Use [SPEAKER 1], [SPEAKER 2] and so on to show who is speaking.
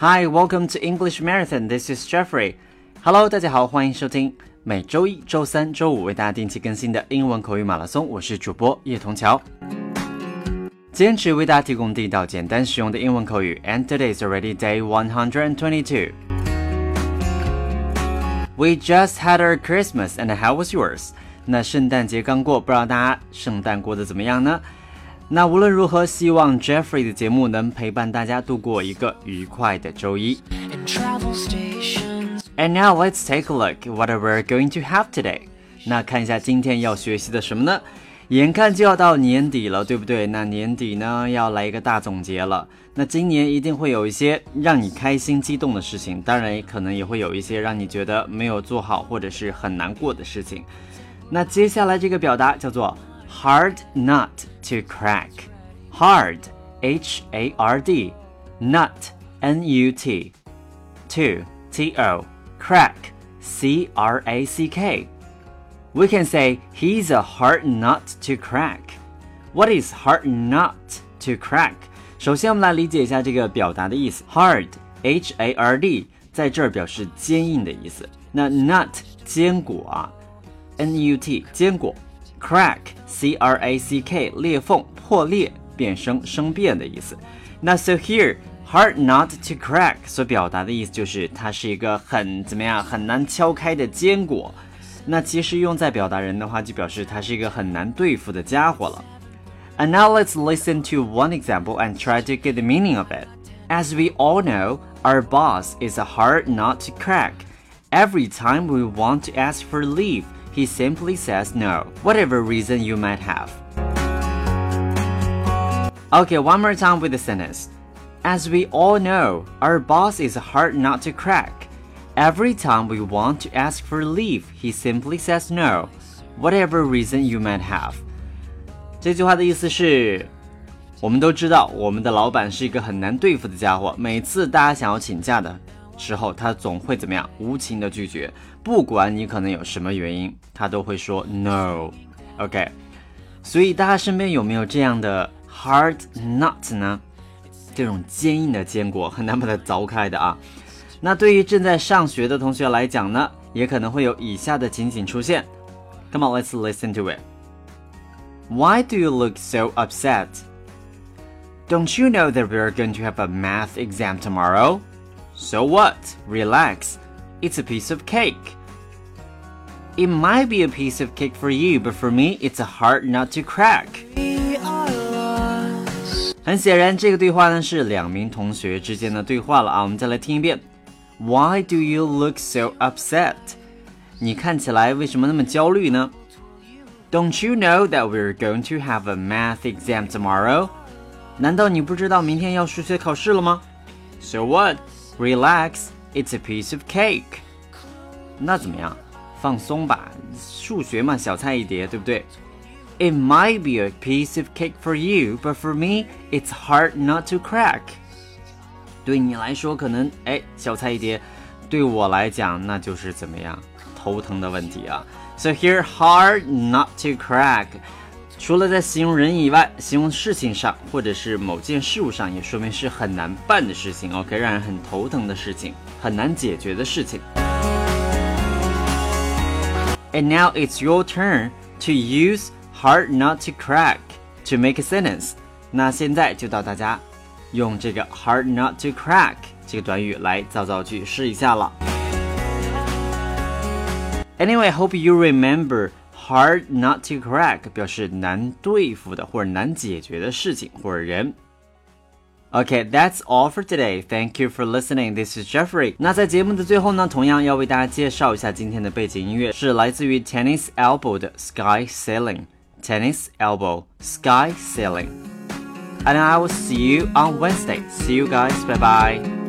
[SPEAKER 1] Hi, welcome to English Marathon. This is Jeffrey. Hello，大家好，欢迎收听每周一、周三、周五为大家定期更新的英文口语马拉松。我是主播叶童桥，坚持为大家提供地道、简单、实用的英文口语。And today is already day one hundred and twenty-two. We just had our Christmas, and how was yours? 那圣诞节刚过，不知道大家圣诞过得怎么样呢？那无论如何，希望 Jeffrey 的节目能陪伴大家度过一个愉快的周一。And now let's take a look what we're going to have today. 那看一下今天要学习的什么呢？眼看就要到年底了，对不对？那年底呢，要来一个大总结了。那今年一定会有一些让你开心、激动的事情，当然也可能也会有一些让你觉得没有做好或者是很难过的事情。那接下来这个表达叫做 hard nut to crack。hard h a r d nut n u t to t o crack c r a c k we can say he's a hard nut to crack. What is hard nut to crack? 首先，我们来理解一下这个表达的意思。Hard, H A R D，在这儿表示坚硬的意思。那 nut 坚果啊，N U T 坚果 ，crack C R A C K 裂缝破裂变生生变的意思。那 so here hard nut to crack 所表达的意思就是它是一个很怎么样很难敲开的坚果。那其实用在表达人的话，就表示他是一个很难对付的家伙了。And now let's listen to one example and try to get the meaning of it. As we all know, our boss is a hard nut to crack. Every time we want to ask for leave, he simply says no, whatever reason you might have. Okay, one more time with the sentence. As we all know, our boss is a hard nut to crack. Every time we want to ask for leave, he simply says no, whatever reason you might have. 这句话的意思是，我们都知道我们的老板是一个很难对付的家伙。每次大家想要请假的 时候，他总会怎么样？无情的拒绝，不管你可能有什么原因，他都会说 no。OK，所以大家身边有没有这样的 hard nut 呢？这种坚硬的坚果，很难把它凿开的啊。那对于正在上学的同学来讲呢，也可能会有以下的情景出现。Come on, let's listen to it. Why do you look so upset? Don't you know that we're going to have a math exam tomorrow? So what? Relax. It's a piece of cake. It might be a piece of cake for you, but for me, it's a hard nut to crack. 很显然，这个对话呢是两名同学之间的对话了啊。我们再来听一遍。why do you look so upset? 你看起来为什么那么焦虑呢？Don't you know that we're going to have a math exam tomorrow? 难道你不知道明天要数学考试了吗？So what? Relax. It's a piece of cake. 那怎么样？放松吧，数学嘛，小菜一碟，对不对？It might be a piece of cake for you, but for me, it's hard not to crack. 对你来说可能哎小菜一碟，对我来讲那就是怎么样头疼的问题啊。So here hard not to crack， 除了在形容人以外，形容事情上或者是某件事物上，也说明是很难办的事情，OK，让人很头疼的事情，很难解决的事情。And now it's your turn to use hard not to crack to make a sentence。那现在就到大家用这个 hard not to crack 这个短语来造造句试一下了。Anyway, hope you remember hard not to crack 表示难对付的或者难解决的事情或者人。Okay, that's all for today. Thank you for listening. This is Jeffrey. 那在节目的最后呢，同样要为大家介绍一下今天的背景音乐，是来自于 Tennis Elbow 的 Sky Sailing。Tennis Elbow Sky Sailing。and I will see you on Wednesday. See you guys. Bye bye.